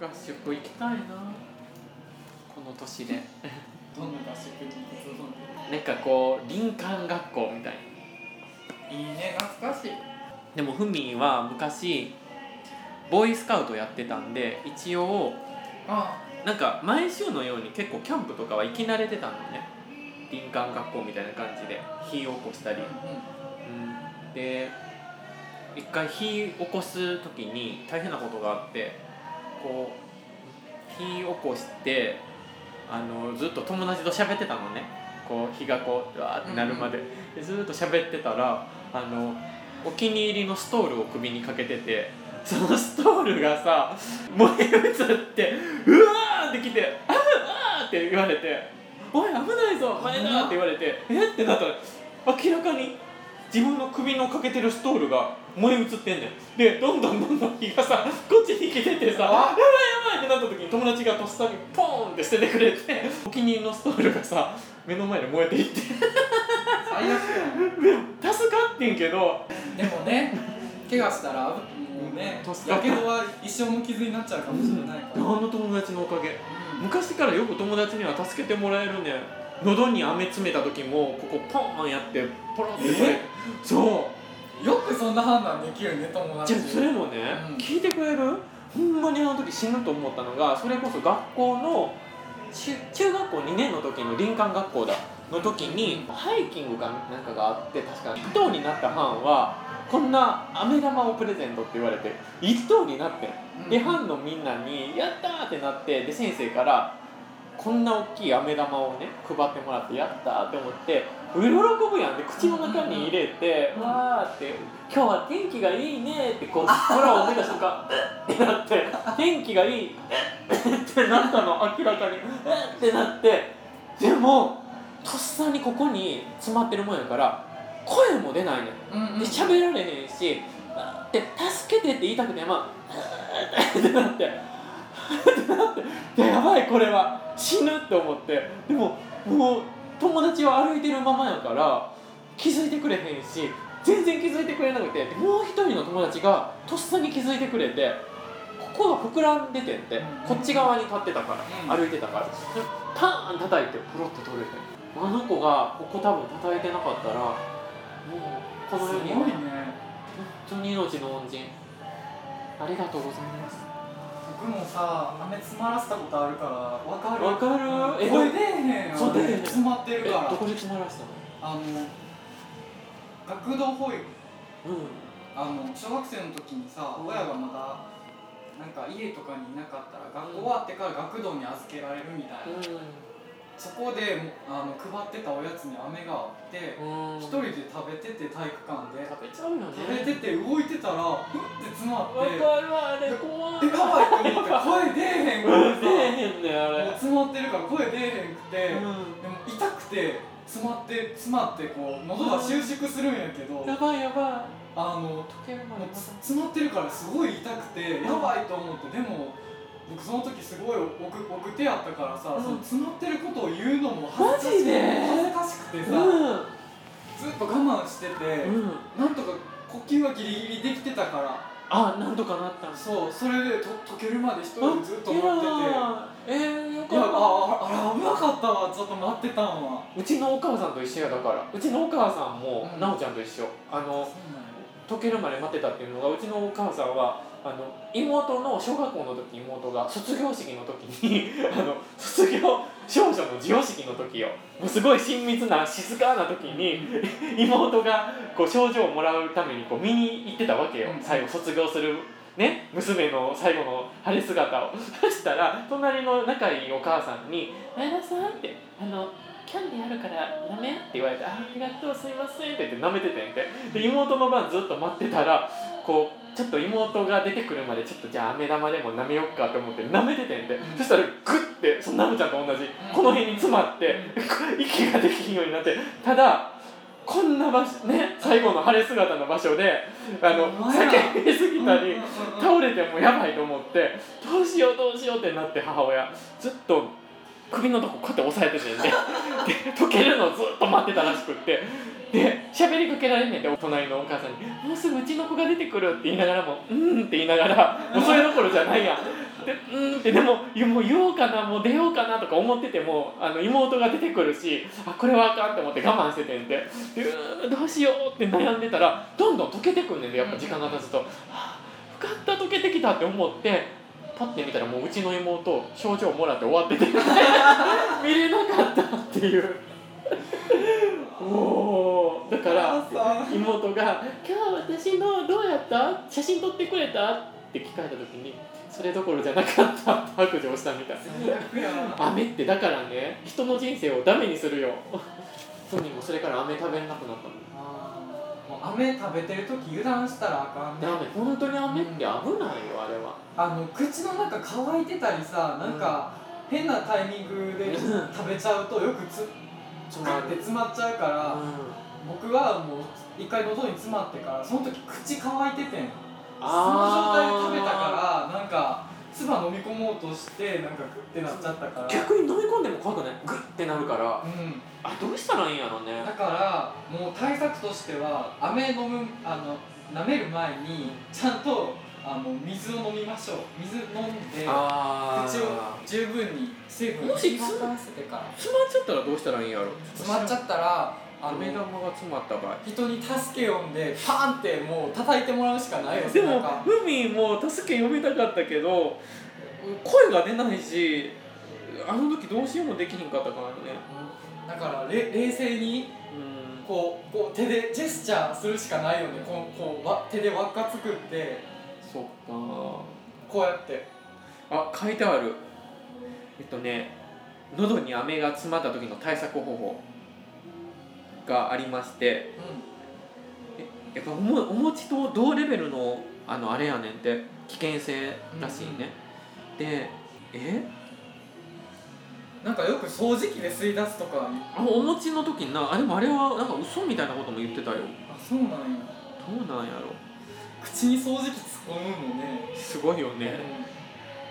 合宿行きたいな？この年で。どんな合宿になんかこう林間学校みたいな。いいね懐かしい。でもふみは昔ボーイスカウトやってたんで一応あなんか毎週のように結構キャンプとかは行き慣れてたのね。林間学校みたいな感じで。火を起こしたり、ううん、で一回火起こす時に大変なことがあってこう火起こしてあのずっと友達と喋ってたのねこう火がこううわーってなるまででずっと喋ってたらあのお気に入りのストールを首にかけててそのストールがさ燃え移ってうわーってきて「あーあー!」って言われて「おい危ないぞ前だ!」って言われて「え？っ?」てなったら明らかに自分の首のかけてるストールが燃え移ってんねんでどんどんどんどん火がさこっちに来ててさ「やばいやばい!」ってなった時に友達がとっさにポーンって捨ててくれてお気に入りのストールがさ目の前で燃えていって。最悪 助かってんけど。でもね怪我したらもうねやけどは一生の傷になっちゃうかもしれないから、あの友達のおかげ。うん昔からよく友達には助けてもらえるね喉に飴詰めた時もここポーンやってポロって取れ。てそう。よくそんな判断できるね友達。じゃあそれもね、うん。聞いてくれる？ほんまにあの時死ぬと思ったのがそれこそ学校の中中学校2年の時の林間学校だ。の時にハイキングかなんかがあって確か1等になった班はこんな飴玉をプレゼントって言われて1等になってんうん。で班のみんなに「やったー!」ってなってで先生からこんな大きい飴玉をね配ってもらって「やったー!」って思って喜ぶやんで口の中に入れて「うんわーって「今日は天気がいいね」ってこう空を見た瞬間「ってなって「天気がいい」ってなったの明らかに「えっ!」ってなってでもとっさにここに詰まってるもんやから声も出ないねんうんうんで喋られへんし「で助けて」って言いたくてまあってなってっ てやばいこれは。死ぬって思って。でももう友達は歩いてるままやから気づいてくれへんし全然気づいてくれなくて。でもう一人の友達がとっさに気づいてくれてここが膨らんでてんって。こっち側に立ってたからうん。歩いてたから。パーン叩いてポロッと取れてあの子がここ多分叩いてなかったらもうこの世にはね。本当に命の恩人。ありがとうございます僕もさ飴詰まらせたことあるからわかる。わかる？え声出えへんよ。そう出えへん。詰まってるえから。どこで詰まらせたの？あの学童保育。うん。あの小学生の時にさうん。親がまだなんか家とかにいなかったら学校終わってから学童に預けられるみたいな、そこでもあの配ってたおやつに飴があってうん。一人で食べてて体育館で。食べちゃうよね。食べてて動いてたらふって詰まってわかるわあれ怖い。でやばいと思って声出えへんからさ出えへんねあれ。もう詰まってるから声出えへんくて、うん。でも痛くて詰まって詰まってこう喉が収縮するんやけど、やばいやばい。あの溶けるまでもう。つ詰まってるからすごい痛くてやばいと思ってでも僕その時すごい奥奥手やったからさ、うん。その詰まってることを言うのも恥ずかしマジで？恥ずかしくてさ、うん。ずっと我慢してて、うん。なんとか呼吸はギリギリできてたからあなんとかなったんそうそれでと溶けるまで一人でずっと待ってて。えー、よいやかった。あああれ危なかったわちょっと待ってたんは。うちのお母さんと一緒やだから。うちのお母さんもうん。奈緒、ちゃんと一緒。あの溶けるまで待ってたっていうのがうちのお母さんはあの妹の小学校の時妹が卒業式の時に あの卒業少女の授与式の時よ。もうすごい親密な静かな時に妹がこう賞状をもらうためにこう見に行ってたわけよ。うん。最後卒業するね娘の最後の晴れ姿を。そしたら隣の仲いいお母さんに「前田さん」って「あのキャンディーあるから舐め?」って言われて「あありがとうすいません」って言って舐めててんて。で妹の番ずっと待ってたらこうちょっと妹が出てくるまでちょっとじゃあ飴玉でも舐めよっかと思って舐めててんて、うんそしたらグッてそのナムちゃんと同じ。この辺に詰まって 息ができひんようになって。ただこんな場所ね最後の晴れ姿の場所であの叫びすぎたり倒れてもやばいと思ってどうしようどうしようってなって母親。ずっと首のとここうやって押さえててんで。で溶けるのずっと待ってたらしくって。で喋りかけられんねんで隣のお母さんに「もうすぐうちの子が出てくる」って言いながらも「うん」って言いながらもうそれどころじゃないやん。ってうんって。でももう言おうかなもう出ようかなとか思っててもあの妹が出てくるしあこれはあかんって思って我慢しててんてでうんどうしようって悩んでたらどんどん溶けてくんねんでやっぱ時間が経つと、はあよかった溶けてきたって思ってパッて見たらもううちの妹症状もらって終わってて 見れなかったっていう。おーだから妹が「今日私のどうやった？写真撮ってくれた?」って聞かれた時に「それどころじゃなかった」って白状したみたい最悪や飴ってだからね人の人生をダメにするよ。ふみもそれから飴食べなくなったもんあーもう飴食べてる時油断したらあかんねダメ本当に飴って危ないよあれは。あの口の中乾いてたりさなんか変なタイミングで食べちゃうとよくつつグって詰まっちゃうから、僕はもう一回喉に詰まってからその時口乾いててん。その状態もうとしてなんかグッてなっちゃったから。逆に飲み込んでも怖くない？グッてなるから。うん。あどうしたらいいんやろね。だからもう対策としては飴飲むあの舐める前にちゃんとあの水を飲みましょう。水飲んであ口を十分に水分をもし行き渡らせてから。詰まっちゃったらどうしたらいいんやろ詰まっちゃったらあの飴玉が詰まった場合。人に助け呼んでパーンってもう叩いてもらうしかないよでも背中。ふみも助け呼びたかったけど声が出ないしあの時どうしようもできひんかったからね。だかられ冷静にうん。こうこう手でジェスチャーするしかないよね。こうこうわ手で輪っか作って。そっか。こうやって。あ書いてある。えっとね喉に飴が詰まった時の対策方法。がありまして。やっぱおもお餅と同レベルのあのあれやねんって。危険性らしいね、でえ？なんかよく掃除機で吸い出すとか。あお餅の時になあでもあれはなんか嘘みたいなことも言ってたよ。あそうなんや。どうなんやろ。口に掃除機突っ込むのね、すごいよね。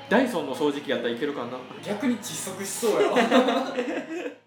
ダイソンの掃除機やったらいけるかな。逆に窒息しそうやわ